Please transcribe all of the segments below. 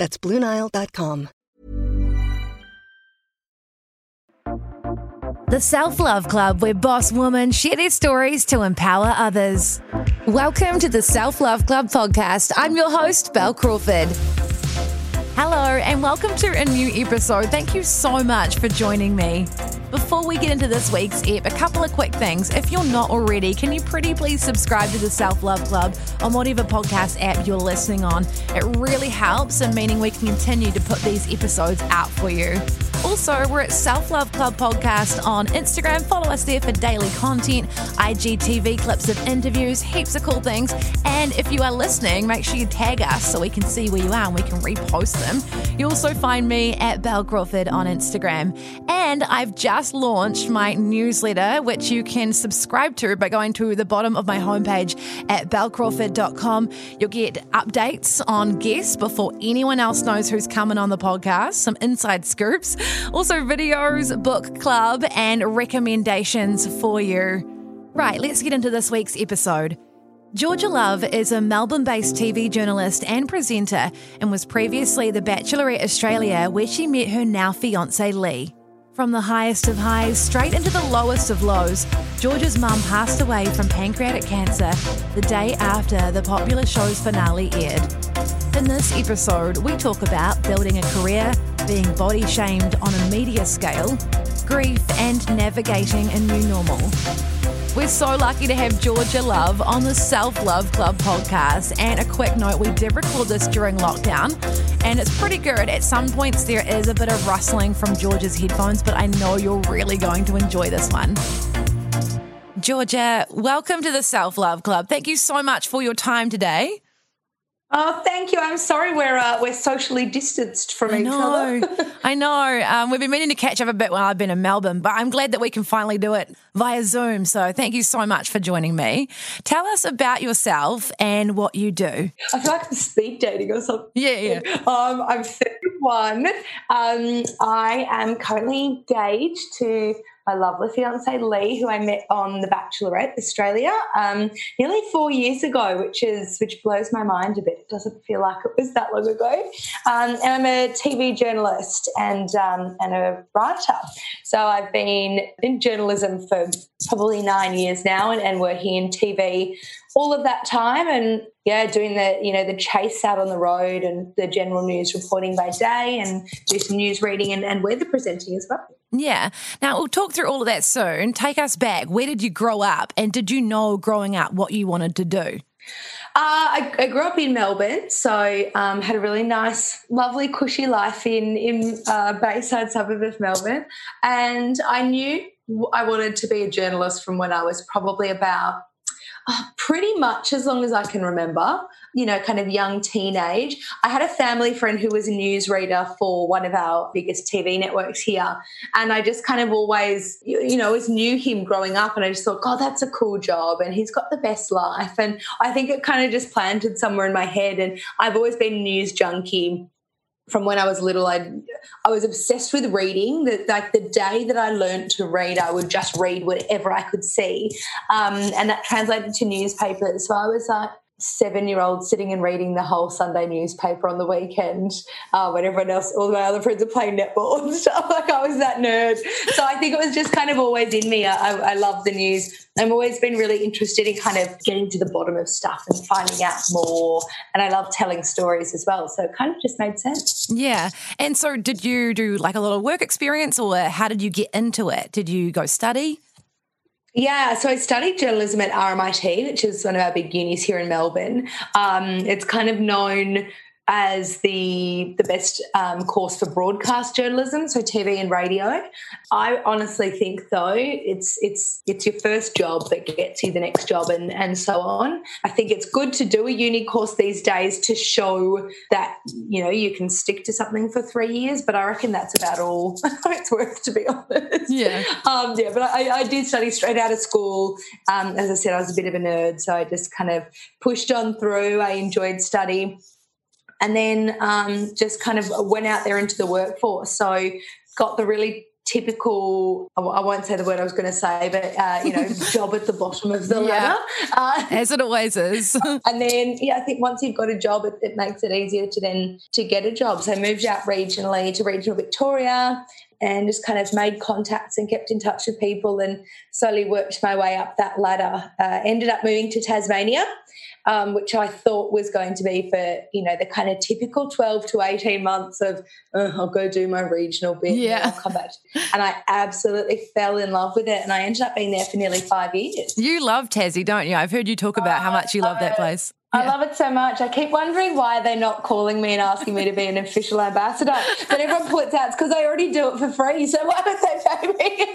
That's BlueNile.com. The Self Love Club, where boss women share their stories to empower others. Welcome to the Self Love Club podcast. I'm your host, Bel Crawford. Hello, and welcome to a new episode. Thank you so much for joining me. Before we get into this week's ep, a couple of quick things. If you're not already, can you pretty please subscribe to the Self Love Club on whatever podcast app you're listening on? It really helps in meaning we can continue to put these episodes out for you. Also, we're at Self Love Club Podcast on Instagram. Follow us there for daily content, IGTV clips of interviews, heaps of cool things. And if you are listening, make sure you tag us so we can see where you are and we can repost them. You also find me at Bel Crawford on Instagram. And I've just launched my newsletter, which you can subscribe to by going to the bottom of my homepage at belcrawford.com. You'll get updates on guests before anyone else knows who's coming on the podcast, some inside scoops. Also, videos, book club, and recommendations for you. Right, let's get into this week's episode. Georgia Love is a Melbourne based TV journalist and presenter and was previously the Bachelorette Australia, where she met her now fiance Lee. From the highest of highs straight into the lowest of lows, Georgia's mum passed away from pancreatic cancer the day after the popular show's finale aired. In this episode, we talk about building a career, being body shamed on a media scale, grief, and navigating a new normal. We're so lucky to have Georgia Love on the Self Love Club podcast. And a quick note we did record this during lockdown, and it's pretty good. At some points, there is a bit of rustling from Georgia's headphones, but I know you're really going to enjoy this one. Georgia, welcome to the Self Love Club. Thank you so much for your time today. Oh, thank you. I'm sorry we're uh, we're socially distanced from I each know, other. I know. Um, we've been meaning to catch up a bit while I've been in Melbourne, but I'm glad that we can finally do it via Zoom. So thank you so much for joining me. Tell us about yourself and what you do. I feel like I'm speed dating or something. Yeah, yeah. Um, I'm 31. Um, I am currently engaged to my lovely fiance Lee, who I met on The Bachelorette Australia um, nearly four years ago, which is which blows my mind a bit. It doesn't feel like it was that long ago. Um, and I'm a TV journalist and um, and a writer. So I've been in journalism for probably nine years now, and, and working in TV all of that time and yeah doing the you know the chase out on the road and the general news reporting by day and do some news reading and, and weather presenting as well Yeah. Now we'll talk through all of that soon. Take us back. Where did you grow up? And did you know growing up what you wanted to do? Uh, I, I grew up in Melbourne, so um, had a really nice, lovely, cushy life in in uh, Bayside suburb of Melbourne, and I knew I wanted to be a journalist from when I was probably about uh, pretty much as long as I can remember, you know, kind of young teenage. I had a family friend who was a newsreader for one of our biggest TV networks here. And I just kind of always, you know, always knew him growing up. And I just thought, God, that's a cool job. And he's got the best life. And I think it kind of just planted somewhere in my head. And I've always been a news junkie from when I was little, I I was obsessed with reading. That like the day that I learned to read, I would just read whatever I could see, um, and that translated to newspapers. So I was like seven year old sitting and reading the whole Sunday newspaper on the weekend uh, when everyone else, all my other friends are playing netball and stuff. Like I was that nerd. So I think it was just kind of always in me. I, I love the news. I've always been really interested in kind of getting to the bottom of stuff and finding out more. And I love telling stories as well. So it kind of just made sense. Yeah. And so did you do like a lot of work experience or how did you get into it? Did you go study? Yeah, so I studied journalism at RMIT, which is one of our big unis here in Melbourne. Um, it's kind of known as the the best um, course for broadcast journalism, so TV and radio. I honestly think though it's it's it's your first job that gets you the next job and and so on. I think it's good to do a uni course these days to show that you know you can stick to something for three years, but I reckon that's about all it's worth to be honest. Yeah, um, yeah. But I, I, did study straight out of school. Um, as I said, I was a bit of a nerd, so I just kind of pushed on through. I enjoyed study and then um, just kind of went out there into the workforce. So got the really typical I won't say the word I was going to say, but uh, you know, job at the bottom of the ladder, uh, as it always is. and then, yeah, I think once you've got a job, it, it, makes it easier to then to get a job. So I moved out regionally to regional Victoria, and just kind of made contacts and kept in touch with people, and slowly worked my way up that ladder. Uh, ended up moving to Tasmania um, which I thought was going to be for, you know, the kind of typical 12 to 18 months of, oh, I'll go do my regional bit yeah. and I'll come back. And I absolutely fell in love with it. And I ended up being there for nearly five years. You love Tassie, don't you? I've heard you talk about how much you love that place. I love it so much. I keep wondering why they're not calling me and asking me to be an official ambassador. But everyone puts out it's because I already do it for free. So why would they pay me?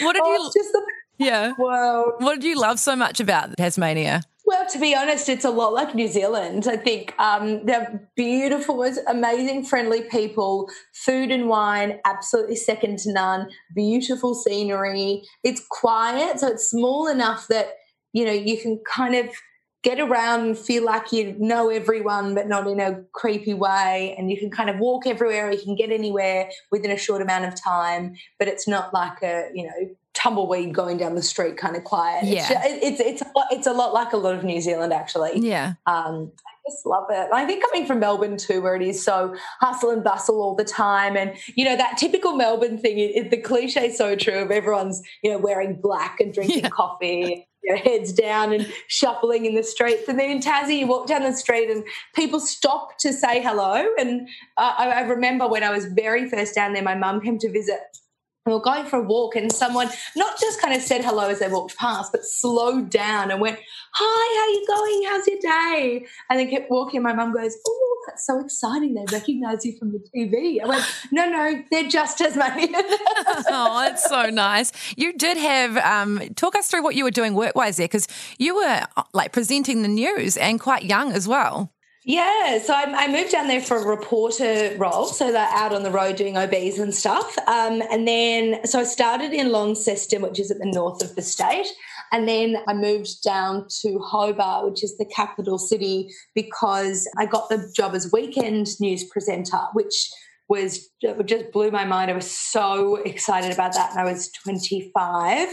what did oh, you? Just the, yeah. Well, what did you love so much about Tasmania? Well, to be honest, it's a lot like New Zealand. I think um, they're beautiful, amazing, friendly people. Food and wine, absolutely second to none. Beautiful scenery. It's quiet, so it's small enough that you know you can kind of get around and feel like you know everyone, but not in a creepy way. And you can kind of walk everywhere. You can get anywhere within a short amount of time, but it's not like a you know tumbleweed going down the street kind of quiet. Yeah. It's, it's, it's, a lot, it's a lot like a lot of New Zealand, actually. Yeah. Um, I just love it. I think coming from Melbourne too, where it is so hustle and bustle all the time, and you know that typical Melbourne thing. It, it, the cliche is so true of everyone's you know wearing black and drinking yeah. coffee, you know, heads down and shuffling in the streets. And then in Tassie, you walk down the street and people stop to say hello. And uh, I, I remember when I was very first down there, my mum came to visit we were going for a walk and someone not just kind of said hello as they walked past, but slowed down and went, Hi, how are you going? How's your day? And then kept walking. My mum goes, Oh, that's so exciting. They recognize you from the TV. I went, No, no, they're just Tasmanian. oh, that's so nice. You did have, um, talk us through what you were doing work wise there because you were like presenting the news and quite young as well. Yeah, so I, I, moved down there for a reporter role, so they're out on the road doing OBs and stuff. Um, and then, so I started in Launceston, which is at the north of the state. And then I moved down to Hobart, which is the capital city, because I got the job as weekend news presenter, which was just blew my mind. I was so excited about that. And I was 25,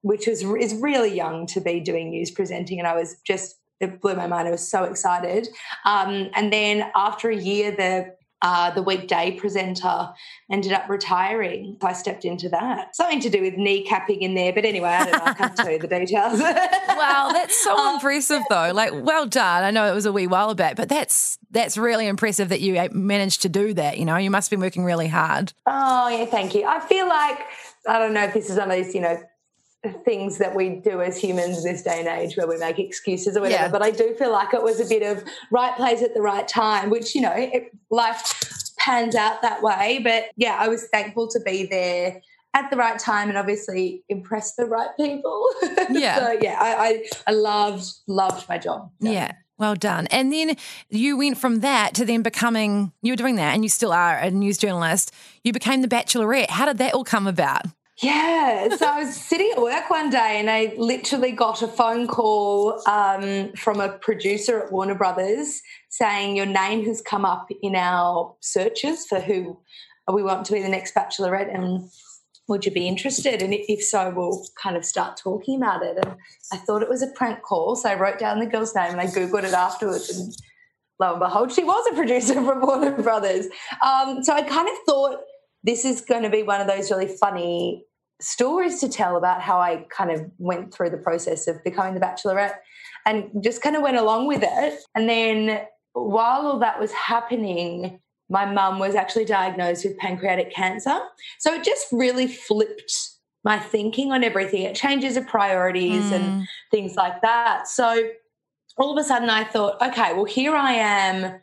which was is really young to be doing news presenting. And I was just it blew my mind. I was so excited. Um, and then after a year, the uh, the weekday presenter ended up retiring. So I stepped into that. Something to do with kneecapping in there. But anyway, I don't know. I can't tell you the details. wow, that's so um, impressive though. Like, well done. I know it was a wee while back, but that's that's really impressive that you managed to do that. You know, you must have been working really hard. Oh, yeah, thank you. I feel like I don't know if this is one of these, you know, things that we do as humans this day and age where we make excuses or whatever. Yeah. But I do feel like it was a bit of right place at the right time, which, you know, it, life pans out that way. But yeah, I was thankful to be there at the right time and obviously impress the right people. Yeah. so yeah, I, I, I loved, loved my job. So. Yeah. Well done. And then you went from that to then becoming, you were doing that and you still are a news journalist. You became the Bachelorette. How did that all come about? Yeah. So I was sitting at work one day and I literally got a phone call um, from a producer at Warner Brothers saying, Your name has come up in our searches for who we want to be the next bachelorette. And would you be interested? And if so, we'll kind of start talking about it. And I thought it was a prank call. So I wrote down the girl's name and I Googled it afterwards. And lo and behold, she was a producer from Warner Brothers. Um, so I kind of thought, this is going to be one of those really funny stories to tell about how I kind of went through the process of becoming the bachelorette and just kind of went along with it. And then while all that was happening, my mum was actually diagnosed with pancreatic cancer. So it just really flipped my thinking on everything. It changes the priorities mm. and things like that. So all of a sudden I thought, okay, well, here I am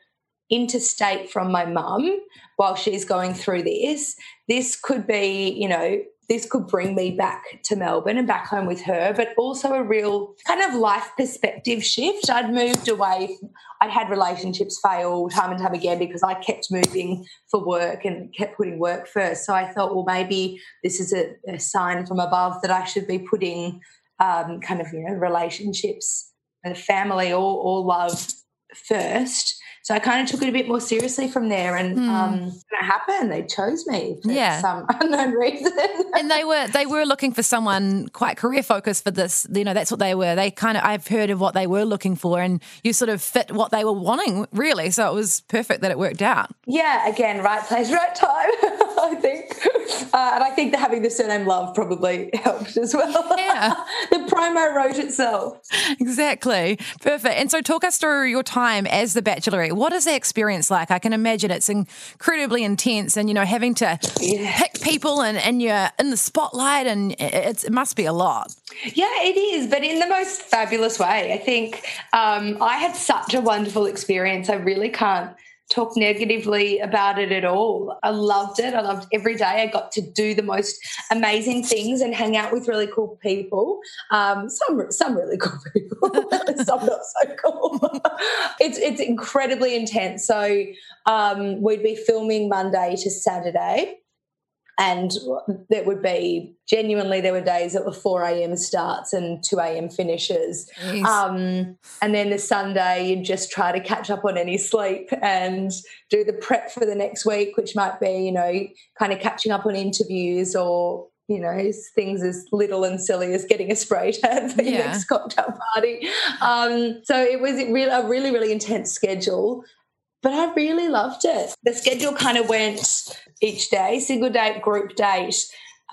interstate from my mum while she's going through this. This could be, you know, this could bring me back to Melbourne and back home with her, but also a real kind of life perspective shift. I'd moved away, I'd had relationships fail time and time again because I kept moving for work and kept putting work first. So I thought, well, maybe this is a, a sign from above that I should be putting um, kind of, you know, relationships and family or, or love first so I kind of took it a bit more seriously from there, and mm. um, it happened. They chose me for yeah. some unknown reason. and they were they were looking for someone quite career focused for this. You know, that's what they were. They kind of I've heard of what they were looking for, and you sort of fit what they were wanting, really. So it was perfect that it worked out. Yeah, again, right place, right time. I think, uh, and I think that having the surname Love probably helped as well. Yeah, the promo wrote itself. Exactly, perfect. And so, talk us through your time as the Bachelorette what is that experience like? I can imagine it's incredibly intense and, you know, having to yeah. pick people and, and you're in the spotlight and it must be a lot. Yeah, it is, but in the most fabulous way. I think um, I had such a wonderful experience. I really can't talk negatively about it at all. I loved it. I loved every day. I got to do the most amazing things and hang out with really cool people. Um, some some really cool people, some not so cool. it's it's incredibly intense. So um, we'd be filming Monday to Saturday and there would be genuinely there were days that were 4 a.m starts and 2 a.m finishes. Um, and then the sunday you'd just try to catch up on any sleep and do the prep for the next week which might be you know kind of catching up on interviews or you know things as little and silly as getting a spray tan for yeah. your next cocktail party. Um, so it was a really really intense schedule but I really loved it. The schedule kind of went each day single date, group date,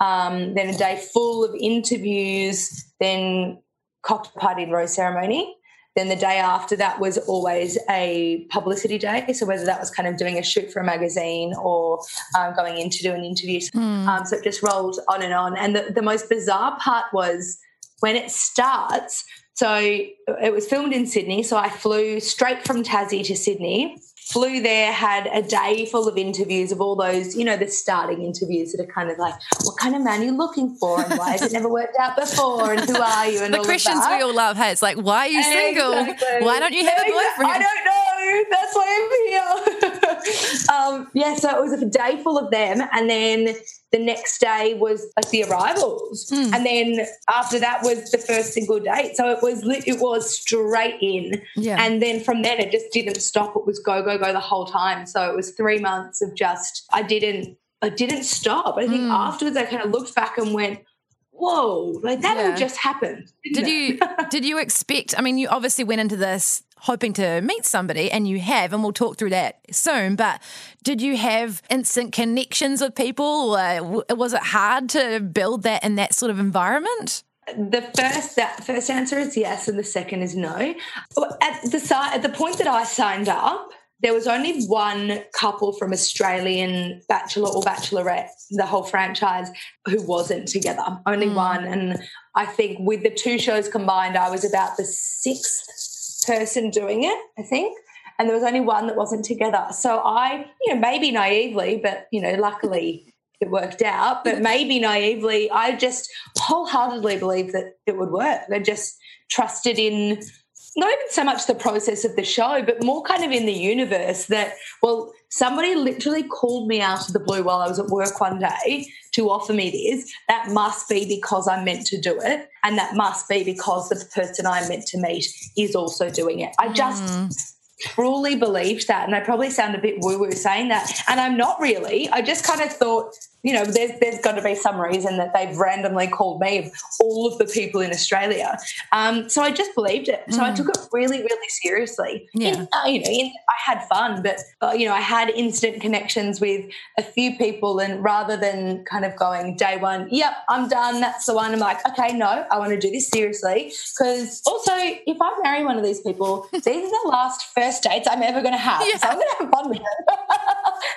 um, then a day full of interviews, then cocktail party and rose ceremony. Then the day after that was always a publicity day. So whether that was kind of doing a shoot for a magazine or um, going in to do an interview. Mm. Um, so it just rolled on and on. And the, the most bizarre part was when it starts. So it was filmed in Sydney. So I flew straight from Tassie to Sydney flew there, had a day full of interviews of all those, you know, the starting interviews that are kind of like, what kind of man are you looking for? And why has it never worked out before? And who are you? And the all questions we all love. Hey, it's like, why are you single? Exactly. Why don't you have a boyfriend? I don't know. That's why I'm here. um, yeah, so it was a day full of them. And then the next day was like the arrivals, mm. and then after that was the first single date. So it was it was straight in, yeah. and then from then it just didn't stop. It was go go go the whole time. So it was three months of just I didn't I didn't stop. I think mm. afterwards I kind of looked back and went whoa like that yeah. all just happened did you did you expect i mean you obviously went into this hoping to meet somebody, and you have, and we'll talk through that soon. But did you have instant connections with people? Or was it hard to build that in that sort of environment? The first that first answer is yes, and the second is no. At the at the point that I signed up, there was only one couple from Australian Bachelor or Bachelorette, the whole franchise, who wasn't together. Only mm. one, and I think with the two shows combined, I was about the sixth person doing it, I think. And there was only one that wasn't together. So I, you know, maybe naively, but, you know, luckily it worked out, but maybe naively, I just wholeheartedly believed that it would work. I just trusted in not even so much the process of the show, but more kind of in the universe that, well, somebody literally called me out of the blue while I was at work one day to offer me this. That must be because I'm meant to do it. And that must be because the person I'm meant to meet is also doing it. I just mm. truly believed that. And I probably sound a bit woo woo saying that. And I'm not really. I just kind of thought, you know, there's, there's got to be some reason that they've randomly called me of all of the people in Australia. Um, so I just believed it. So mm. I took it really, really seriously. Yeah. In, uh, you know, in, I had fun, but, uh, you know, I had instant connections with a few people. And rather than kind of going day one, yep, I'm done, that's the one, I'm like, okay, no, I want to do this seriously. Because also, if I marry one of these people, these are the last first dates I'm ever going to have. Yeah. So I'm going to have fun with it.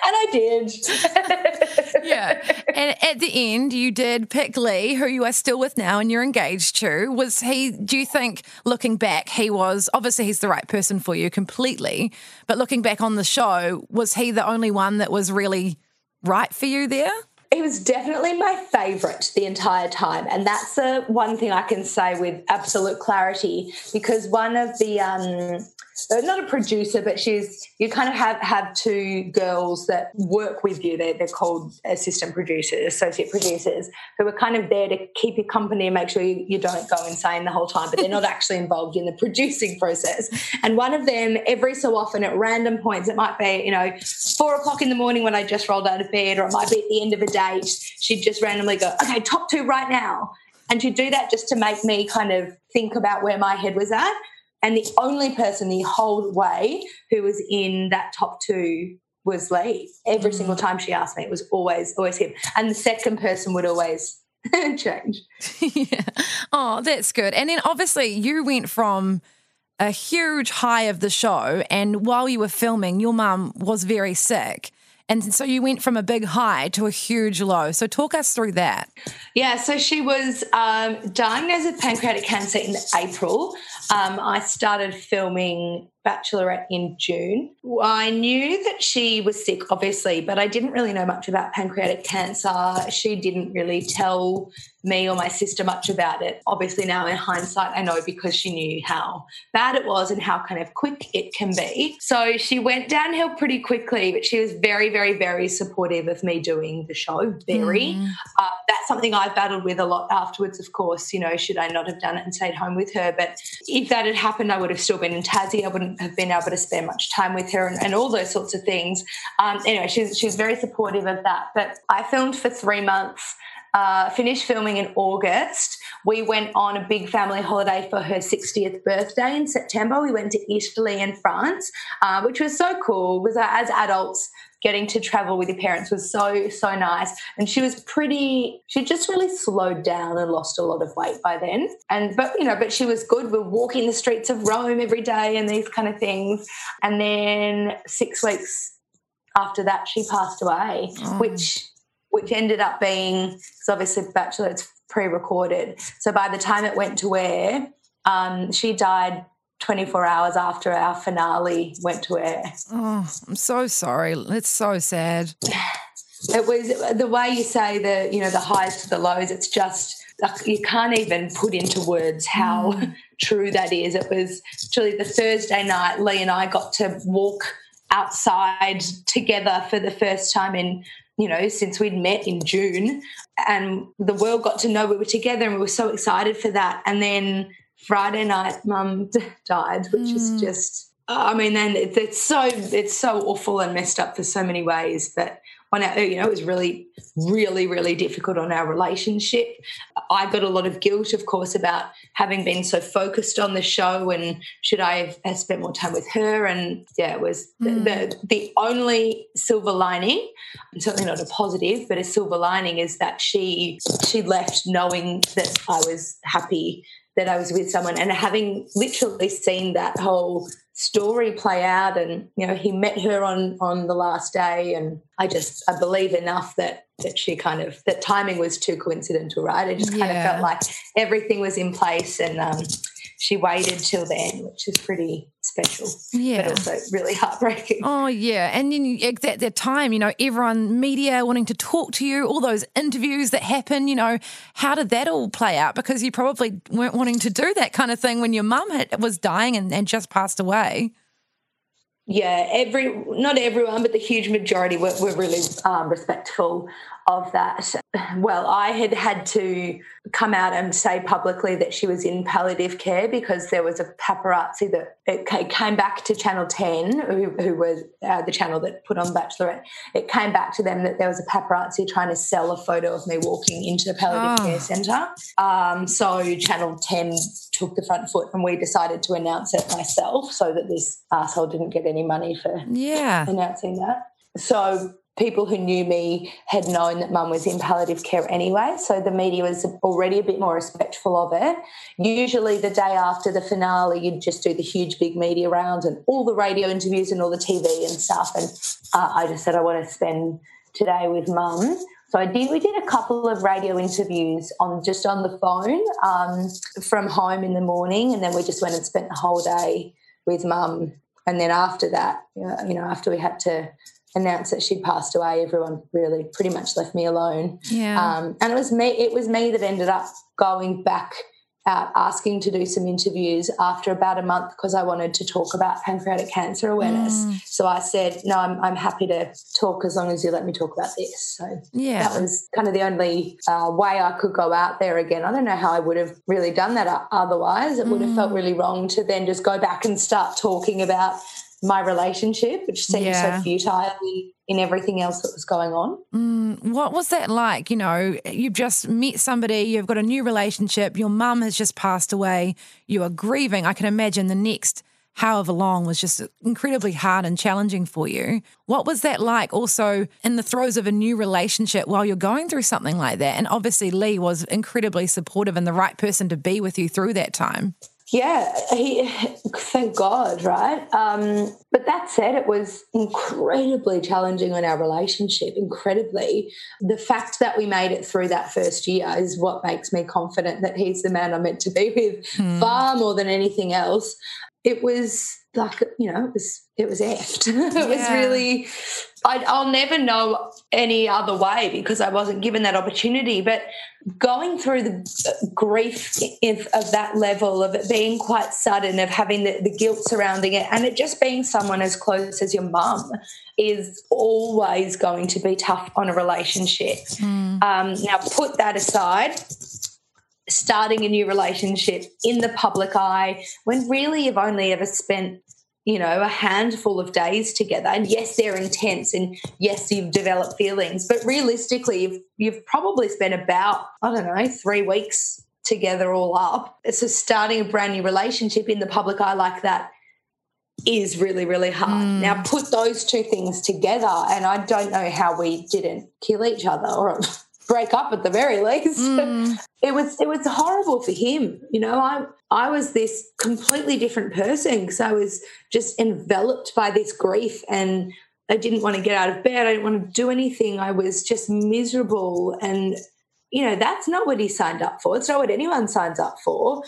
and I did. yeah. And at the end, you did pick Lee, who you are still with now and you're engaged to. Was he, do you think, looking back, he was obviously he's the right person for you completely, but looking back on the show, was he the only one that was really right for you there? He was definitely my favourite the entire time, and that's the one thing I can say with absolute clarity. Because one of the um, Uh, not a producer, but she's you kind of have have two girls that work with you. They're, they're called assistant producers, associate producers, who are kind of there to keep you company and make sure you, you don't go insane the whole time, but they're not actually involved in the producing process. And one of them, every so often at random points, it might be you know four o'clock in the morning when I just rolled out of bed, or it might be at the end of a date. She'd just randomly go, "Okay, top two right now." And she'd do that just to make me kind of think about where my head was at. And the only person the whole way who was in that top two was Lee. Every mm. single time she asked me, it was always, always him. And the second person would always change. yeah. Oh, that's good. And then obviously you went from a huge high of the show, and while you were filming, your mum was very sick. And so you went from a big high to a huge low. So talk us through that. Yeah, so she was um, diagnosed with pancreatic cancer in April. Um, I started filming Bachelorette in June. I knew that she was sick, obviously, but I didn't really know much about pancreatic cancer. She didn't really tell me or my sister much about it. Obviously, now in hindsight, I know because she knew how bad it was and how kind of quick it can be. So she went downhill pretty quickly, but she was very, very, very supportive of me doing the show. Very. Mm. Uh, that's something I've battled with a lot afterwards, of course. You know, should I not have done it and stayed home with her? But if that had happened, I would have still been in Tassie. I wouldn't have been able to spend much time with her and, and all those sorts of things. Um, anyway, she's, she's very supportive of that. But I filmed for three months. Uh, finished filming in August. We went on a big family holiday for her 60th birthday in September. We went to Italy and France, uh, which was so cool because as adults, getting to travel with your parents was so so nice. And she was pretty she just really slowed down and lost a lot of weight by then. And but you know but she was good. We're walking the streets of rome every day and these kind of things. And then six weeks after that she passed away oh. which which ended up being because obviously bachelor it's pre-recorded. So by the time it went to air um, she died 24 hours after our finale went to air. Oh, I'm so sorry. It's so sad. It was the way you say the, you know, the highs to the lows. It's just you can't even put into words how mm. true that is. It was actually the Thursday night. Lee and I got to walk outside together for the first time in you know, since we'd met in June, and the world got to know we were together, and we were so excited for that. And then Friday night, mum died, which mm. is just. I mean, then it's so it's so awful and messed up for so many ways. But on our, you know, it was really, really, really difficult on our relationship. I got a lot of guilt, of course, about having been so focused on the show and should I have spent more time with her? And yeah, it was mm. the, the only silver lining, and certainly not a positive, but a silver lining is that she she left knowing that I was happy that I was with someone and having literally seen that whole story play out and you know he met her on on the last day and I just I believe enough that that she kind of that timing was too coincidental right it just kind yeah. of felt like everything was in place and um, she waited till then, which is pretty special. Yeah. But also really heartbreaking. Oh, yeah. And then at that time, you know, everyone, media wanting to talk to you, all those interviews that happen, you know, how did that all play out? Because you probably weren't wanting to do that kind of thing when your mum was dying and, and just passed away yeah, every not everyone, but the huge majority were, were really um, respectful of that. Well, I had had to come out and say publicly that she was in palliative care because there was a paparazzi that it came back to Channel 10, who, who was uh, the channel that put on Bachelorette. It came back to them that there was a paparazzi trying to sell a photo of me walking into the palliative oh. care centre. Um, so Channel 10 took the front foot and we decided to announce it myself so that this asshole didn't get any money for yeah. announcing that. So people who knew me had known that mum was in palliative care anyway, so the media was already a bit more respectful of it. Usually, the day after the finale, you'd just do the huge big media rounds and all the radio interviews and all the TV and stuff. And uh, I just said, I want to spend today with mum So I did. We did a couple of radio interviews on just on the phone um, from home in the morning, and then we just went and spent the whole day with mum. And then after that, you know, after we had to announce that she'd passed away, everyone really pretty much left me alone. Yeah. Um, and it was me. It was me that ended up going back out asking to do some interviews after about a month because I wanted to talk about pancreatic cancer awareness. Mm. So I said, no, I'm, I'm happy to talk as long as you let me talk about this. So Yeah. that was kind of the only uh, way I could go out there again. I don't know how I would have really done that otherwise. It would have Mm. felt really wrong to then just go back and start talking about my relationship, which seemed Yeah. so futile in, in everything else that was going on. Mm, what was that like? You know, you've just met somebody, you've got a new relationship, your mum has just passed away, you are grieving. I can imagine the next however long was just incredibly hard and challenging for you. What was that like also in the throes of a new relationship while you're going through something like that? And obviously, Lee was incredibly supportive and the right person to be with you through that time. Yeah, he, thank God, right? Um, but that said, it was incredibly challenging on our relationship, incredibly. The fact that we made it through that first year is what makes me confident that he's the man I'm meant to be with Hmm. far more than anything else. It was like, you know, it was, it was effed. it was really, I, I'll never know any other way because I wasn't given that opportunity. But going through the grief of, of that level of it being quite sudden of having the, the guilt surrounding it and it just being someone as close as your mum is always going to be tough on a relationship um, now put that aside starting a new relationship in the public eye when really you've only ever spent you know a handful of days together. And yes they're intense and yes you've developed feelings but realistically you've, you've probably spent about i don't know three weeks together all up. So starting a brand new relationship in the public eye like that is really really hard. Mm. Now put those two things together and i don't know how we didn't kill each other or break up at the very least. Mm. It was it was horrible for him you know i i was this completely different person because i was just enveloped by this grief and i didn't want to get out of bed i didn't want to do anything i was just miserable and you know that's not what he signed up for it's not what anyone signs up for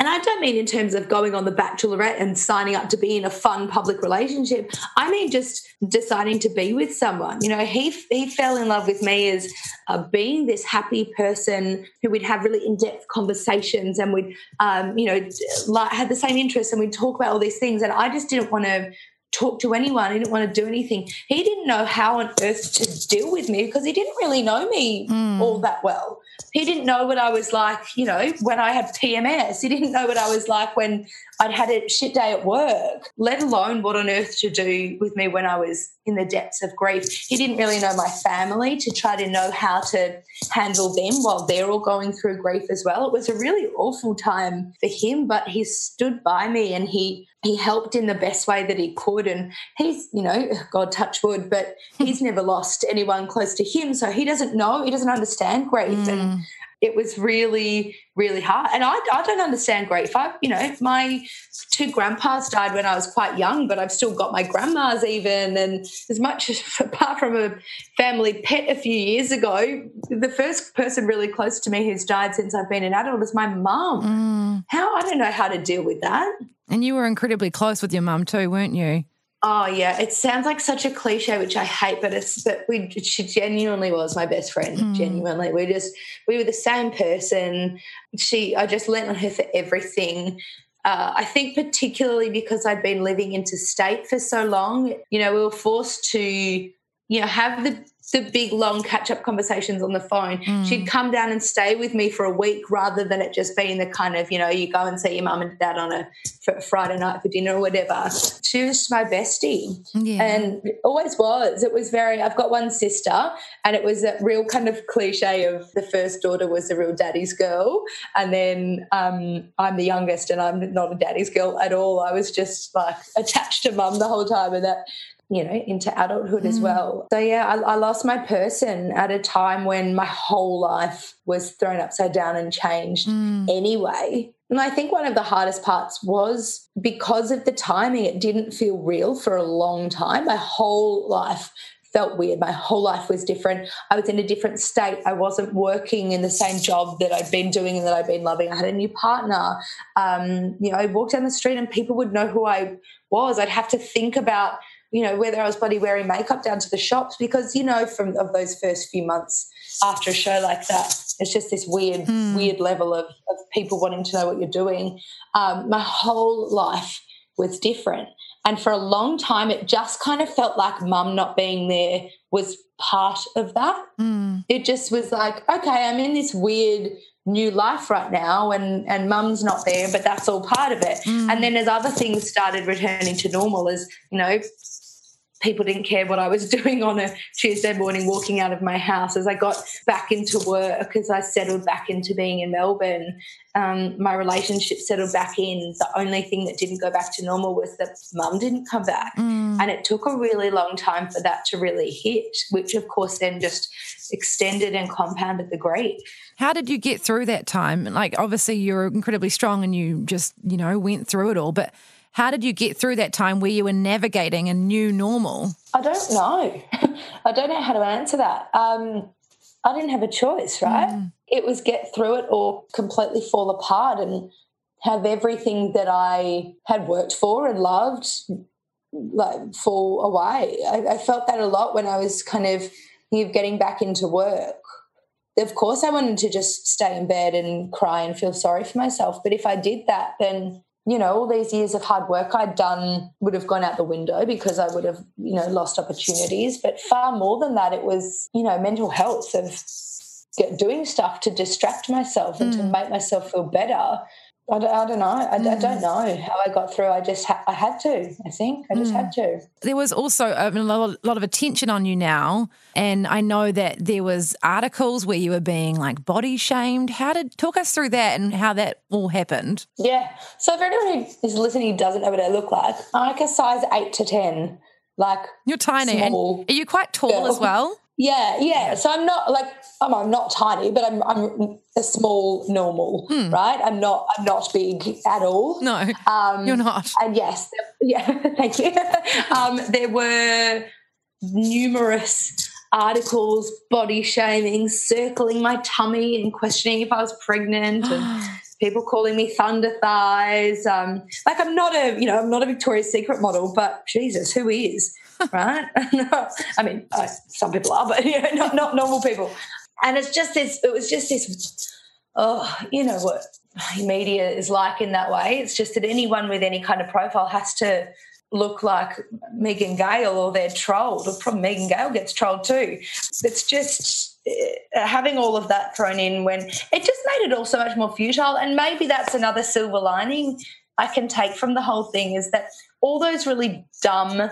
and I don't mean in terms of going on the bachelorette and signing up to be in a fun public relationship. I mean just deciding to be with someone. You know, he he fell in love with me as uh, being this happy person who we'd have really in depth conversations and we'd, um, you know, like had the same interests and we'd talk about all these things. And I just didn't want to talk to anyone. He didn't want to do anything. He didn't know how on earth to deal with me because he didn't really know me all that well. He didn't know what I was like, you know, when I had PMS. He didn't know what I was like when I'd had a shit day at work, let alone what on earth to do with me when I was in the depths of grief. He didn't really know my family to try to know how to handle them while they're all going through grief as well. It was a really awful time for him, but he stood by me and he he helped in the best way that he could. And he's, you know, God touch wood, but he's never lost anyone close to him. So he doesn't know, he doesn't understand grief. And mm. It was really, really hard. And I, I don't understand grief. I, you know, my two grandpas died when I was quite young, but I've still got my grandmas even. And as much as apart from a family pet a few years ago, the first person really close to me who's died since I've been an adult is my mum. Mm. How I don't know how to deal with that. And you were incredibly close with your mum too, weren't you? Oh yeah, it sounds like such a cliche, which I hate, but it's that we she genuinely was my best friend. Genuinely, we just we were the same person. She, I just lent on her for everything. Uh, I think particularly because I'd been living interstate for so long, you know, we were forced to, you know, have the the big long catch up conversations on the phone. She'd come down and stay with me for a week rather than it just being the kind of, you know, you go and see your mum and dad on a fr- Friday night for dinner or whatever. She was my bestie Yeah. and always was. It was very, I've got one sister and it was a real kind of cliche of the first daughter was the real daddy's girl. And then um, I'm the youngest and I'm not a daddy's girl at all. I was just like attached to mum the whole time and that you know, into adulthood as well. So, yeah, I, I lost my person at a time when my whole life was thrown upside down and changed anyway. And I think one of the hardest parts was because of the timing, it didn't feel real for a long time. My whole life felt weird. My whole life was different. I was in a different state. I wasn't working in the same job that I'd been doing and that I'd been loving. I had a new partner. Um, you know, I walked down the street and people would know who I was. I'd have to think about, you know, whether I was bloody wearing makeup down to the shops because, you know, from of those first few months after a show like that, it's just this weird, mm. weird level of, of people wanting to know what you're doing. Um, my whole life was different. And for a long time, it just kind of felt like mum not being there was part of that. Mm. It just was like, okay, I'm in this weird new life right now and and mum's not there but that's all part of it mm. and then as other things started returning to normal as you know people didn't care what I was doing on a Tuesday morning walking out of my house. As I got back into work, as I settled back into being in Melbourne, um, my relationship settled back in. The only thing that didn't go back to normal was that mum didn't come back. Mm. And it took a really long time for that to really hit, which of course then just extended and compounded the grief. How did you get through that time? Like, obviously, you're incredibly strong and you just, you know, went through it all. But how did you get through that time where you were navigating a new normal? I don't know. I don't know how to answer that. Um, I didn't have a choice, right? Mm. It was get through it or completely fall apart and have everything that I had worked for and loved like fall away. I, I felt that a lot when I was kind of you know, getting back into work. Of course, I wanted to just stay in bed and cry and feel sorry for myself. But if I did that, then you know, all these years of hard work I'd done would have gone out the window because I would have, you know, lost opportunities. But far more than that, it was, you know, mental health of doing stuff to distract myself and mm. to hmm. make myself feel better I don't, I don't know. I, mm. I, don't mm. know how I got through. I just ha- I had to. I think I just mm. had to. There was also a lot, lot of attention on you now, and I know that there was articles where you were being like body shamed. How did talk us through that and how that all happened? Yeah. So if anyone who is listening who doesn't know what I look like, I'm like a size eight to ten. Like you're tiny. Small and are you quite tall girl. as well? Yeah, yeah. So I'm not like I'm, I'm not tiny, but I'm I'm a small normal, hmm. right? I'm not I'm not big at all. No, um, you're not. And yes, yeah, thank you. um, there were numerous articles, body shaming, circling my tummy and questioning if I was pregnant, and people calling me thunder thighs. Um, like I'm not a you know I'm not a Victoria's Secret model, but Jesus, who is? Right? I mean, uh, some people are, but you know, not, not normal people. And it's just this, it was just this, oh, you know what media is like in that way. It's just that anyone with any kind of profile has to look like Megan Gale or they're trolled, or probably Megan Gale gets trolled too. It's just uh, having all of that thrown in when it just made it all so much more futile. And maybe that's another silver lining I can take from the whole thing is that all those really dumb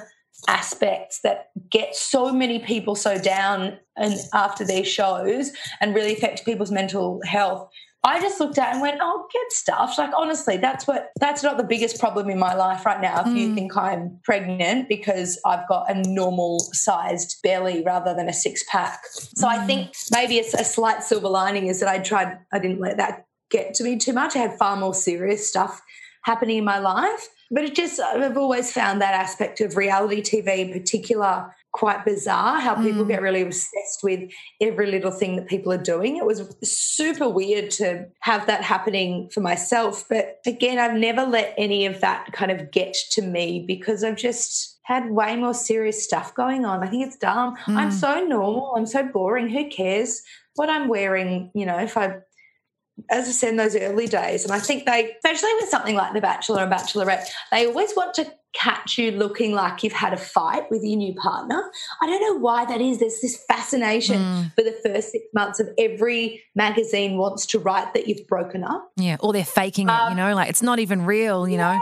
aspects that get so many people so down and after these shows and really affect people's mental health I just looked at and went, "Oh, get stuffed." Like honestly, that's what that's not the biggest problem in my life right now. If mm. you think I'm pregnant because I've got a normal sized belly rather than a six pack, so mm. I think maybe it's a slight silver lining is that I tried. I didn't let that get to me too much. I had far more serious stuff happening in my life. But it just, I've always found that aspect of reality TV in particular quite bizarre how people mm. get really obsessed with every little thing that people are doing. It was super weird to have that happening for myself. But again, I've never let any of that kind of get to me because I've just had way more serious stuff going on. I think it's dumb. Mm. I'm so normal. I'm so boring. Who cares what I'm wearing? You know, if I as I said in those early days, and I think they, especially with something like The Bachelor and Bachelorette, they always want to catch you looking like you've had a fight with your new partner. I don't know why that is. There's this fascination mm. for the first six months of every magazine wants to write that you've broken up. Yeah, or they're faking um, it, you um, know, like it's not even real, you know.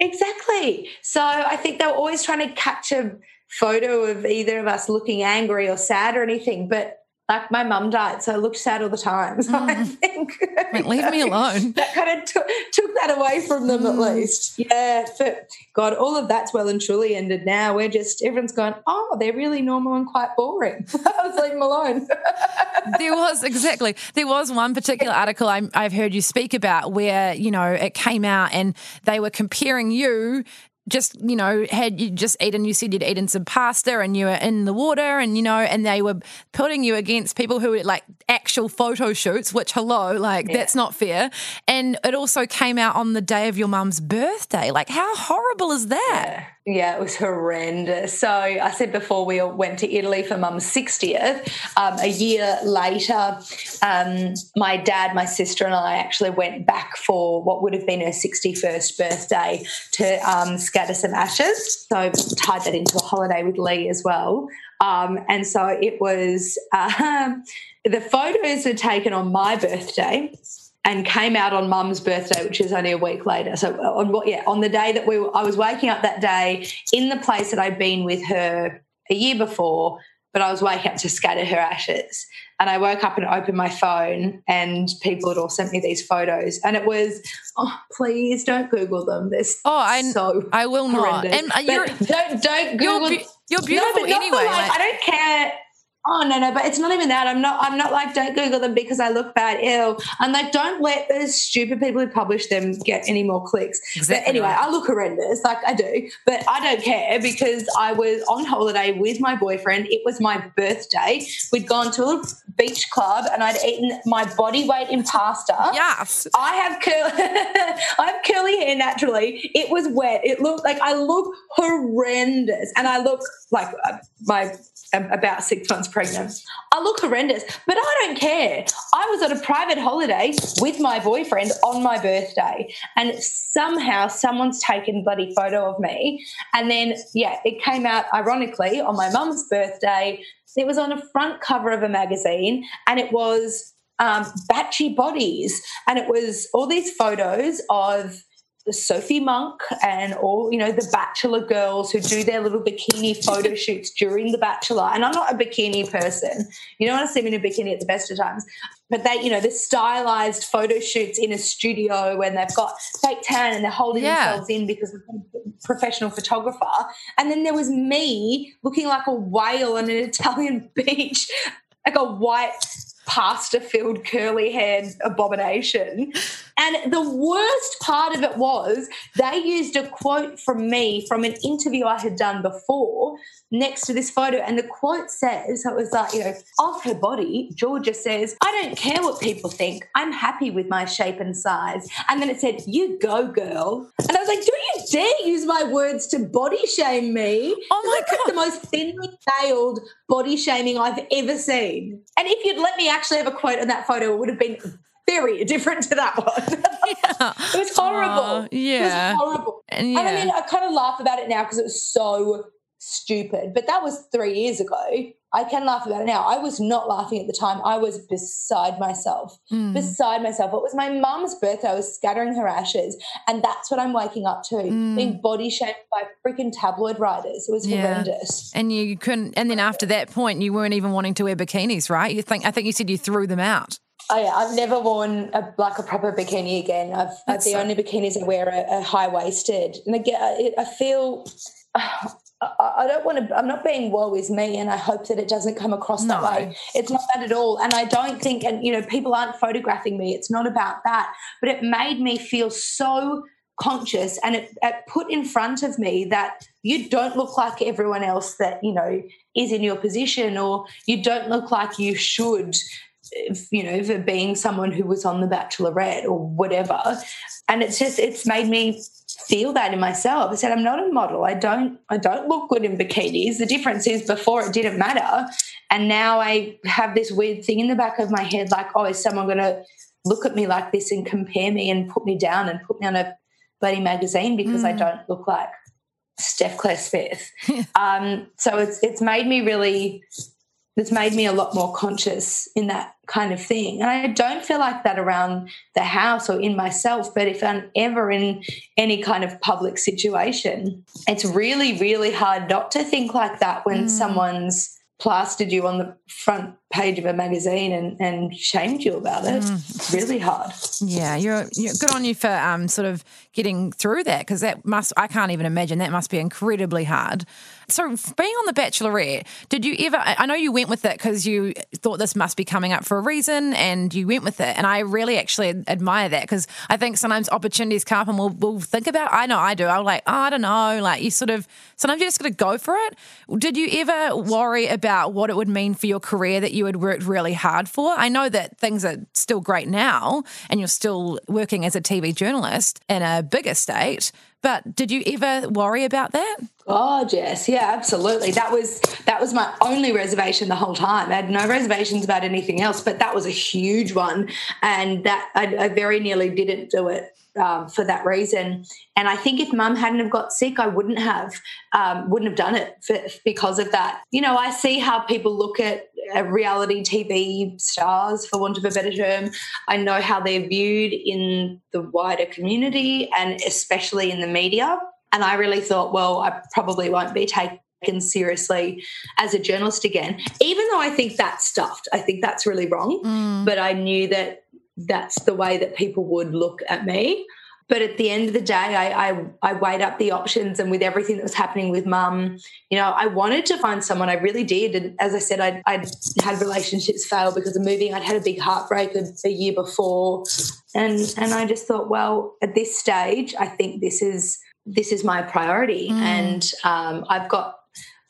exactly. So I think they're always trying to catch a photo of either of us looking angry or sad or anything, but like my mum died, so I looked sad all the time. So mm. I think leave me alone. that kind of t- took that away from them mm. at least. Yeah, but God, all of that's well and truly ended now. We're just everyone's going, oh, they're really normal and quite boring. I was leave them alone. there was exactly there was one particular article I, I've heard you speak about where you know it came out and they were comparing you just you know had you just eaten you said you'd eaten some pasta and you were in the water and you know and they were putting you against people who were like actual photo shoots which hello like yeah. that's not fair and it also came out on the day of your mum's birthday like how horrible is that yeah. Yeah, it was horrendous. So I said before we went to Italy for mum's 60th. Um, a year later, um, my dad, my sister, and I actually went back for what would have been her 61st birthday to um, scatter some ashes. So tied that into a holiday with Lee as well. Um, and so it was uh, the photos were taken on my birthday and came out on mum's birthday, which is only a week later. So on what yeah, on the day that we were, I was waking up that day in the place that I'd been with her a year before, but I was waking up to scatter her ashes. And I woke up and opened my phone, and people had all sent me these photos, and it was, oh, please don't Google them. This oh, I so I will not. And uh, you're, don't don't Google. You're, you're beautiful no, anyway. Like, I don't care Oh no, no, but it's not even that. I'm not. I'm not like don't Google them because I look bad. Ew. I'm like don't let those stupid people who publish them get any more clicks. Exactly but anyway. I look horrendous, like I do, but I don't care because I was on holiday with my boyfriend. It was my birthday. We'd gone to a beach club and I'd eaten my body weight in pasta. Yes, I have curly. I have curly hair naturally. It was wet. It looked like I look horrendous, and I look like uh, my about six months pregnant. I look horrendous, but I don't care. I was on a private holiday with my boyfriend on my birthday, and somehow someone's taken bloody photo of me. And then, yeah, it came out ironically on my mum's birthday. It was on a front cover of a magazine, and it was um, Batchy Bodies, and it was all these photos of Sophie Monk and all, you know, the Bachelor girls who do their little bikini photo shoots during the Bachelor. And I'm not a bikini person. You don't want to see me in a bikini at the best of times. But they, you know, the stylized photo shoots in a studio when they've got fake tan and they're holding yeah. themselves in because of a professional photographer. And then there was me looking like a whale on an Italian beach, like a white pasta filled curly haired abomination. And the worst part of it was they used a quote from me from an interview I had done before next to this photo. And the quote says, it was like, you know, of her body, Georgia says, I don't care what people think. I'm happy with my shape and size. And then it said, You go, girl. And I was like, Do you dare use my words to body shame me? Oh my God. the most thinly veiled body shaming I've ever seen. And if you'd let me actually have a quote on that photo, it would have been very different to that one. yeah. It was horrible. Uh, yeah. It was horrible. And, yeah. and I mean, I kind of laugh about it now because it was so stupid. But that was three years ago. I can laugh about it now. I was not laughing at the time. I was beside myself. Mm. Beside myself. It was my mum's birthday. I was scattering her ashes. And that's what I'm waking up to. Mm. Being body shamed by freaking tabloid writers. It was yeah. horrendous. And you couldn't and then after that point you weren't even wanting to wear bikinis, right? You think I think you said you threw them out. Oh yeah, I've never worn a, like a proper bikini again. I've, I've the so- only bikinis I wear are, are high waisted, and again, I, I feel I don't want to, I'm not being woe is me, and I hope that it doesn't come across no. that way. It's not that at all. And I don't think, and you know, people aren't photographing me. It's not about that. But it made me feel so conscious and it, it put in front of me that you don't look like everyone else that, you know, is in your position, or you don't look like you should you know, for being someone who was on The Bachelorette or whatever. And it's just, it's made me feel that in myself. I said, I'm not a model. I don't I don't look good in bikinis. The difference is before it didn't matter. And now I have this weird thing in the back of my head, like, oh, is someone gonna look at me like this and compare me and put me down and put me on a bloody magazine because mm. I don't look like Steph Claire Smith. um, so it's it's made me really it's made me a lot more conscious in that kind of thing. And I don't feel like that around the house or in myself, but if I'm ever in any kind of public situation, it's really, really hard not to think like that when mm. someone's plastered you on the front page of a magazine and, and shamed you about it. Mm. It's really hard. Yeah, you're, you're good on you for um, sort of getting through that because that must, I can't even imagine that must be incredibly hard. So, being on The Bachelorette, did you ever? I know you went with it because you thought this must be coming up for a reason and you went with it. And I really actually admire that because I think sometimes opportunities come up and we'll, we'll think about, I know I do. I'm like, oh, I don't know. Like, you sort of, sometimes you just got to go for it. Did you ever worry about what it would mean for your career that you had worked really hard for? I know that things are still great now and you're still working as a TV journalist in a bigger state. But did you ever worry about that? Oh, Jess, yeah, absolutely. That was that was my only reservation the whole time. I had no reservations about anything else, but that was a huge one, and that I, I very nearly didn't do it um, for that reason. And I think if mum hadn't have got sick, I wouldn't have um, wouldn't have done it for, because of that. You know, I see how people look at uh, reality TV stars, for want of a better term. I know how they're viewed in the wider community and especially in the media. And I really thought, well, I probably won't be taken seriously as a journalist again, even though I think that's stuffed. I think that's really wrong. Mm. But I knew that that's the way that people would look at me. But at the end of the day, I, I, I weighed up the options, and with everything that was happening with mum, you know, I wanted to find someone. I really did, and as I said, I'd, I'd had relationships fail because of moving. I'd had a big heartbreak a, a year before, and and I just thought, well, at this stage, I think this is this is my priority, mm. and um, I've got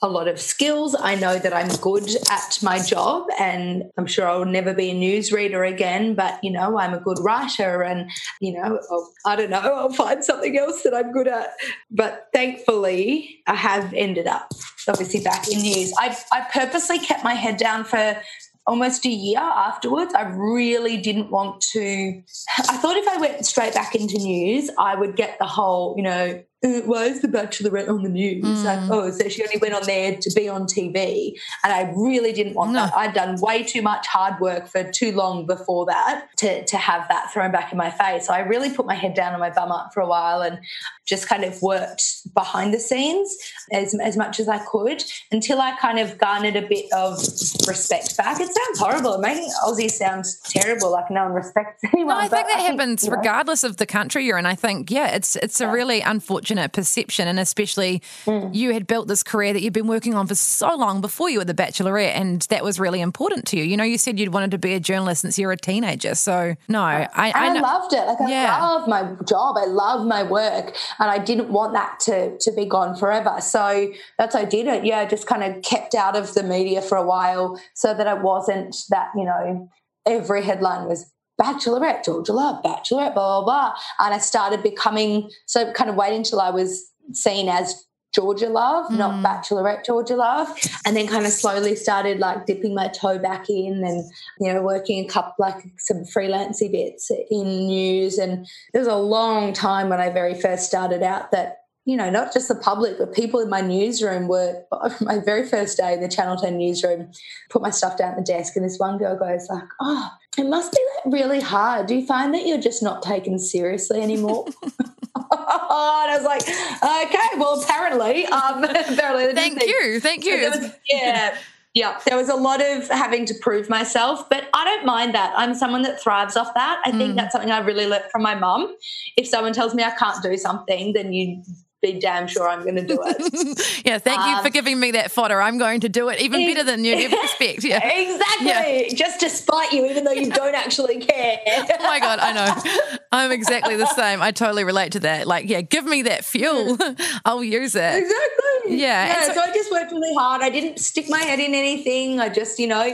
a lot of skills. I know that I'm good at my job and I'm sure I'll never be a newsreader again, but you know, I'm a good writer and you know, I'll, I do not know, I'll find something else that I'm good at. But thankfully, I have ended up obviously back in news. I, I purposely kept my head down for almost a year afterwards. I really didn't want to. I thought if I went straight back into news, I would get the whole, you know, uh, why is the Bachelorette on the news? Mm. Like, oh, so she only went on there to be on TV. And I really didn't want no. that. I'd done way too much hard work for too long before that to, to have that thrown back in my face. So I really put my head down on my bum up for a while and just kind of worked behind the scenes as, as much as I could until I kind of garnered a bit of respect back. It sounds horrible. Making Aussie sounds terrible, like no one respects anyone. No, I think that I happens think, regardless know. of the country you're in. I think, yeah, it's it's a really unfortunate unfortunate perception. And especially mm. you had built this career that you've been working on for so long before you were the Bachelorette, and that was really important to you. You know, you said you'd wanted to be a journalist since you were a teenager. So, no, I, I, I loved it. Like, I yeah. love my job, I love my work, and I didn't want that to, to be gone forever. So that's I did it. Yeah, just kind of kept out of the media for a while so that it wasn't that, you know, every headline was Bachelorette, Georgia Love, Bachelorette, blah, blah, blah. And I started becoming, so kind of waiting until I was seen as Georgia Love, mm. not Bachelorette Georgia Love. And then kind of slowly started like dipping my toe back in and, you know, working a couple, like some freelancey bits in news. And there was a long time when I very first started out that you know, not just the public, but people in my newsroom were my very first day in the Channel 10 newsroom, put my stuff down at the desk, and this one girl goes like, Oh, it must be like really hard. Do you find that you're just not taken seriously anymore? and I was like, okay, well, apparently, um, apparently, thank you, thank you. Was, yeah, yeah. There was a lot of having to prove myself, but I don't mind that. I'm someone that thrives off that. I think mm. that's something I really learned from my mum. If someone tells me I can't do something, then you be damn sure I'm going to do it. yeah, thank um, you for um, giving me that fodder. I'm going to do it even better than you ever expect. Yeah, exactly. Yeah. Just to spite you, even though you don't actually care. oh my god, I know. I'm exactly the same. I totally relate to that. Like, yeah, give me that fuel. I'll use it. Exactly. Yeah. Yeah. So, so I just worked really hard. I didn't stick my head in anything. I just, you know,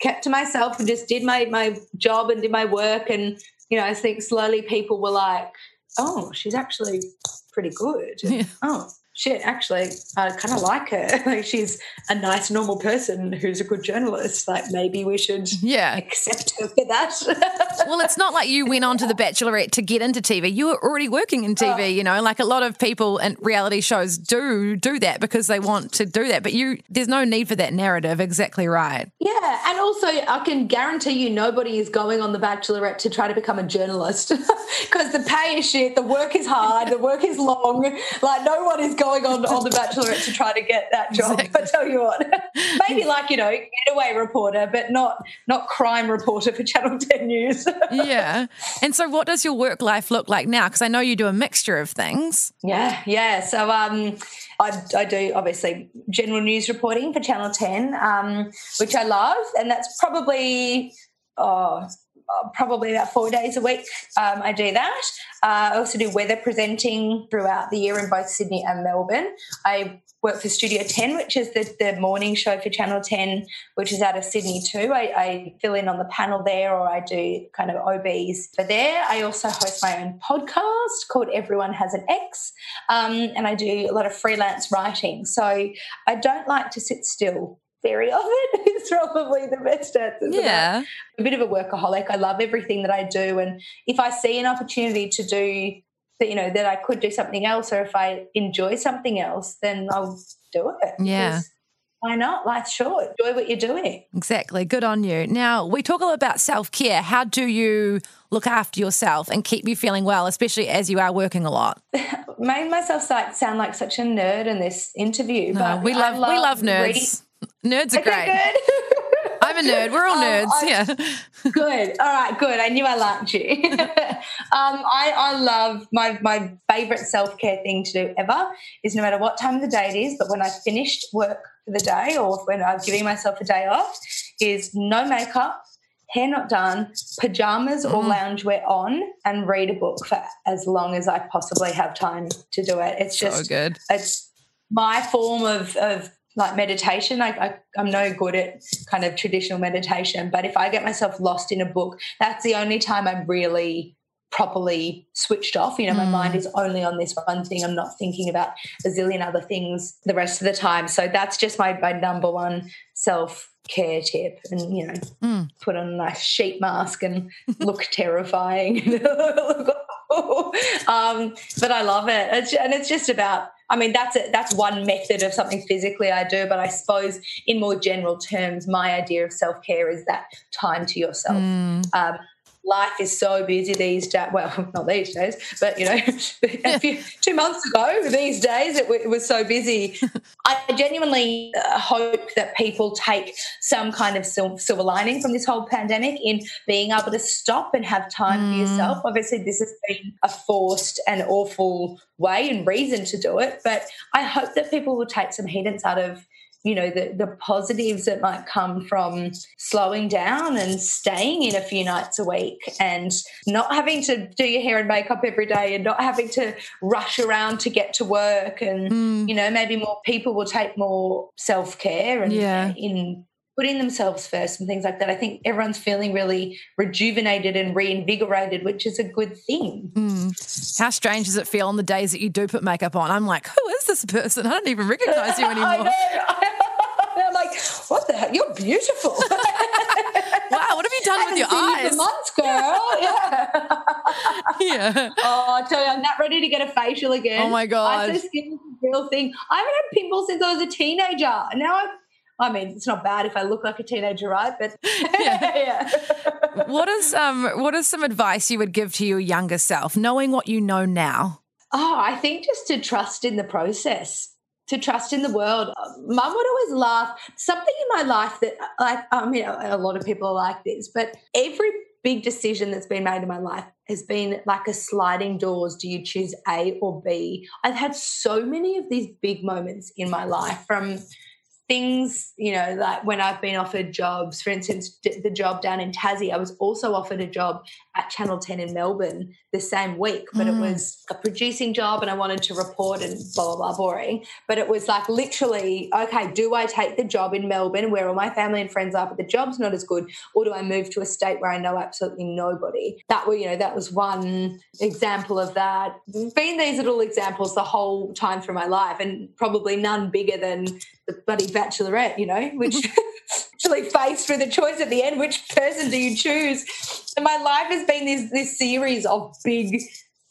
kept to myself and just did my my job and did my work. And you know, I think slowly people were like, "Oh, she's actually." Pretty good. Yeah. Oh, shit, actually, I kind of like her. like she's a nice, normal person who's a good journalist. Like maybe we should yeah. accept her for that. well, it's not like you went on to The Bachelorette to get into TV. You were already working in TV, oh. you know, like a lot of people in reality shows do do that because they want to do that. But you there's no need for that narrative. Exactly right. Yeah. And also I can guarantee you nobody is going on The Bachelorette to try to become a journalist. Because the pay is shit, the work is hard, the work is long. Like no one is going on on the Bachelorette to try to get that job. Exactly. I tell you what, maybe like you know, getaway reporter, but not not crime reporter for Channel Ten News. yeah. And so, what does your work life look like now? Because I know you do a mixture of things. Yeah, yeah. So, um, I, I do obviously general news reporting for Channel Ten, um, which I love, and that's probably oh probably about four days a week. Um, I do that. Uh, I also do weather presenting throughout the year in both Sydney and Melbourne. I work for Studio 10, which is the, the morning show for Channel 10, which is out of Sydney too. I, I fill in on the panel there or I do kind of OBs for there. I also host my own podcast called Everyone Has an Ex, um, and I do a lot of freelance writing. So I don't like to sit still very of it is probably the best answer. Yeah. A bit of a workaholic. I love everything that I do. And if I see an opportunity to do that, you know, that I could do something else or if I enjoy something else, then I'll do it. Yeah. Why not? Life's short. Enjoy what you're doing. Exactly. Good on you. Now, we talk a lot about self care. How do you look after yourself and keep you feeling well, especially as you are working a lot? Made myself sound like such a nerd in this interview. No, but we love, love we love nerds. Reading, Nerds are great. I'm a nerd. We're all um, nerds. I, yeah. good. All right. Good. I knew I liked you. um, I, I love my my favorite self care thing to do ever is no matter what time of the day it is, but when I finished work for the day or when I'm giving myself a day off, is no makeup, hair not done, pajamas or mm. loungewear on, and read a book for as long as I possibly have time to do it. It's just so good. It's my form of of like meditation. I, I, I'm no good at kind of traditional meditation, but if I get myself lost in a book, that's the only time I'm really properly switched off. You know, my mm. mind is only on this one thing. I'm not thinking about a zillion other things the rest of the time. So that's just my, my number one self care tip. And, you know, mm. put on a nice sheet mask and look terrifying. um, but I love it. It's, and it's just about I mean, that's a, that's one method of something physically I do, but I suppose in more general terms, my idea of self care is that time to yourself. Mm. Um, life is so busy these days. Well, not these days, but you know, a few, two months ago, these days, it, it was so busy. I genuinely uh, hope that people take some kind of silver lining from this whole pandemic in being able to stop and have time mm. for yourself. Obviously, this has been a forced and awful way and reason to do it, but I hope that people will take some hedence out of you know the the positives that might come from slowing down and staying in a few nights a week and not having to do your hair and makeup every day and not having to rush around to get to work and mm. you know maybe more people will take more self-care and yeah. in putting themselves first and things like that. I think everyone's feeling really rejuvenated and reinvigorated, which is a good thing. Mm. How strange does it feel on the days that you do put makeup on? I'm like, who is this person? I don't even recognize you anymore. I know. I'm like, what the heck? You're beautiful. wow, what have you done with your eyes? You months, girl. Yeah. yeah. Oh, I tell you, I'm not ready to get a facial again. Oh my god. I skin is a real thing. I haven't had pimples since I was a teenager. Now I've I mean, it's not bad if I look like a teenager, right? But yeah. yeah. what is um what is some advice you would give to your younger self, knowing what you know now? Oh, I think just to trust in the process to trust in the world. Mum would always laugh. Something in my life that, like, I mean, a lot of people are like this, but every big decision that's been made in my life has been like a sliding doors. Do you choose A or B? I've had so many of these big moments in my life from things, you know, like when I've been offered jobs, for instance, the job down in Tassie, I was also offered a job at Channel 10 in Melbourne the same week, but mm. it was a producing job and I wanted to report and blah, blah, blah, boring. But it was like literally, okay, do I take the job in Melbourne where all my family and friends are, but the job's not as good, or do I move to a state where I know absolutely nobody? That were, you know, that was one example of that. Been these little examples the whole time through my life, and probably none bigger than the bloody bachelorette, you know, which actually faced with a choice at the end, which person do you choose? And my life has been this this series of big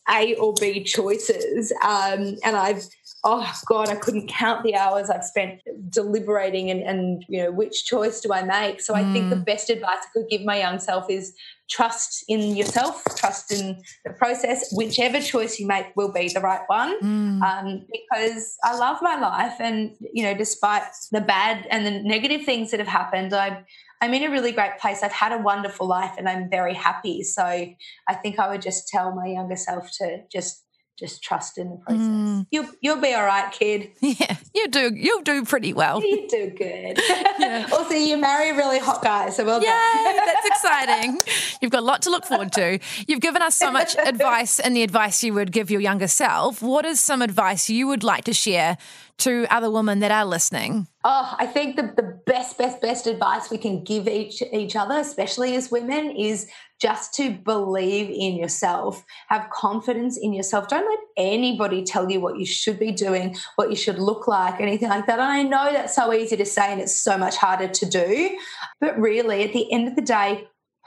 A or B choices. Um, and I've oh God, I couldn't count the hours I've spent deliberating and, and you know, which choice do I make? So I think the mm. best advice I could give my young self is trust in yourself, trust in the process. Whichever choice you make will be the right one. Mm. Um, because I love my life, and you know, despite the bad and the negative things that have happened, I I'm in a really great place. I've had a wonderful life, and I'm very happy. So I think I would just tell my younger self to just just trust in the process. Mm. You'll you'll be all right, kid. Yeah, you do. You'll do pretty well. You do good. Yeah. also, you marry a really hot guy, so well Yay, done. that's exciting. You've got a lot to look forward to. You've given us so much advice, and the advice you would give your younger self. What is some advice you would like to share to other women that are listening? Oh, I think the, the best, best, best advice we can give each each other, especially as women, is just to believe in yourself, have confidence in yourself. Don't let anybody tell you what you should be doing, what you should look like, anything like that. And I know that's so easy to say and it's so much harder to do. But really, at the end of the day,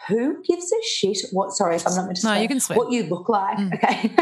who gives a shit what sorry if i'm not meant to no, you can swear. what you look like mm. okay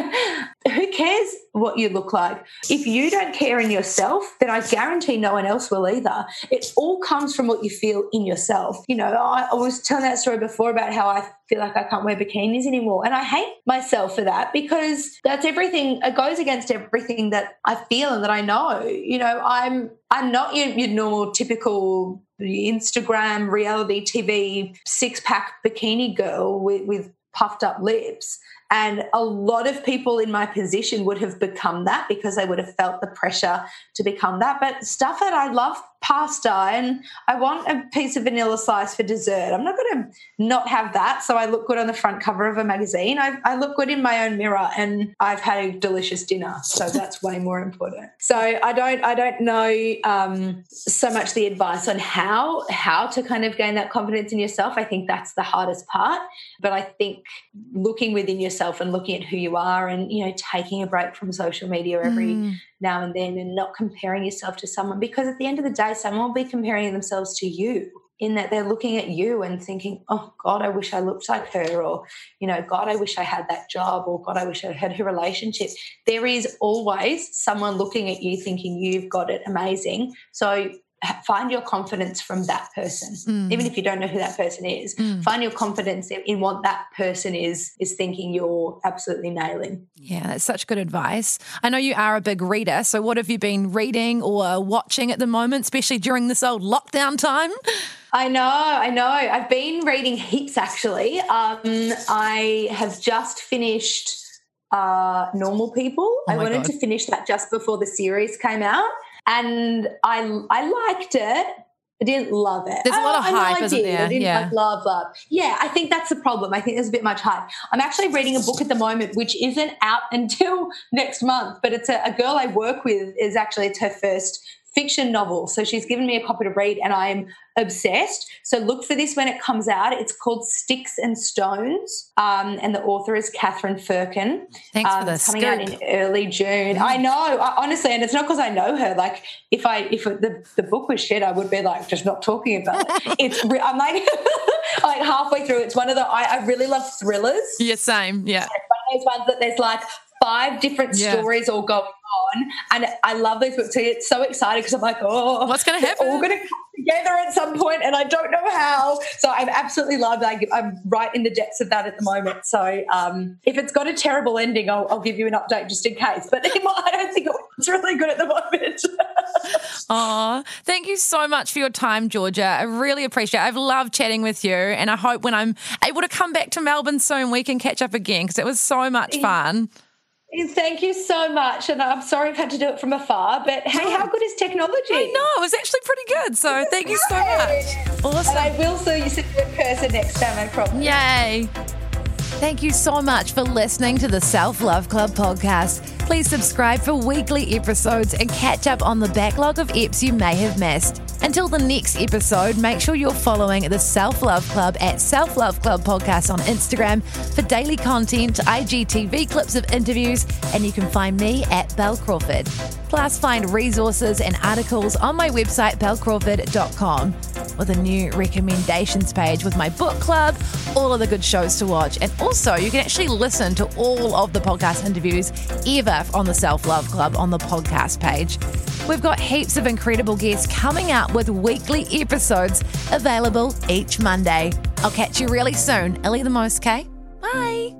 who cares what you look like if you don't care in yourself then i guarantee no one else will either it all comes from what you feel in yourself you know i, I was telling that story before about how i feel like I can't wear bikinis anymore. And I hate myself for that because that's everything, it goes against everything that I feel and that I know. You know, I'm I'm not your, your normal typical Instagram reality TV six pack bikini girl with, with puffed up lips. And a lot of people in my position would have become that because they would have felt the pressure to become that. But stuff that I love pasta and I want a piece of vanilla slice for dessert. I'm not going to not have that. So I look good on the front cover of a magazine. I, I look good in my own mirror and I've had a delicious dinner. So that's way more important. So I don't, I don't know um, so much the advice on how, how to kind of gain that confidence in yourself. I think that's the hardest part. But I think looking within yourself and looking at who you are and, you know, taking a break from social media every mm now and then and not comparing yourself to someone because at the end of the day, someone will be comparing themselves to you in that they're looking at you and thinking, oh, God, I wish I looked like her, or, you know, God, I wish I had that job, or God, I wish I had her relationship. There is always someone looking at you thinking you've got it amazing. So find your confidence from that person mm. even if you don't know who that person is mm. find your confidence in what that person is is thinking you're absolutely nailing yeah that's such good advice i know you are a big reader so what have you been reading or watching at the moment especially during this old lockdown time I know, I know. I've been reading heaps actually. Um, I have just finished uh, Normal People. Oh I wanted God. to finish that just before the series came out and I I liked it. I didn't love it. There's a lot of oh, hype, isn't there? I didn't yeah. like love, love. Yeah, I think that's the problem. I think there's a bit much hype. I'm actually reading a book at the moment which isn't out until next month, but it's a, a girl I work with is actually it's her first fiction novel. So she's given me a copy to read, and I'm obsessed. So look for this when it comes out. It's called Sticks and Stones, um, and the author is Katherine Firkin. Thanks um, for this. Coming out in early June. I know, I, honestly, and it's not because I know her. Like, if I if the, the book was shit, I would be like just not talking about it. it's re- I'm like like halfway through. It's one of the I, I really love thrillers. Yeah, same. Yeah. one of Those ones that there's like five different yeah. stories all going on. And I love these books. I get so exciting because I'm like, oh, what's going to happen? All going to come together at some point, and I don't know how. So I'm absolutely loved. Like I'm right in the depths of that at the moment. So um, if it's got a terrible ending, I'll, I'll, give you an update just in case. But I don't think it's really good at the moment. Oh, thank you so much for your time, Georgia. I really appreciate it. I've loved chatting with you, and I hope when I'm able to come back to Melbourne soon, we can catch up again because it was so much fun. Thank you so much. And I'm sorry I've had to do it from afar, but hey, how good is technology? I know, it was actually pretty good. So thank you so much. Awesome. And I will see you sit in person next time, I promise. Yay. Thank you so much for listening to the Self Love Club podcast. Please subscribe for weekly episodes and catch up on the backlog of eps you may have missed. Until the next episode, make sure you're following the Self Love Club at Self Love Club Podcast on Instagram for daily content, IGTV clips of interviews, and you can find me at Bel Crawford. Plus, find resources and articles on my website, belcrawford.com. with a new recommendations page with my book club, all of the good shows to watch, and also you can actually listen to all of the podcast interviews ever on the Self Love Club on the podcast page. We've got heaps of incredible guests coming up with weekly episodes available each Monday. I'll catch you really soon. Ellie the Most, K. Bye.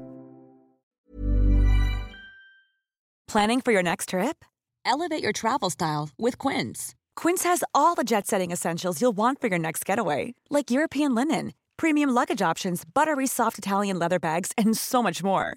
Planning for your next trip? Elevate your travel style with Quince. Quince has all the jet setting essentials you'll want for your next getaway, like European linen, premium luggage options, buttery soft Italian leather bags, and so much more.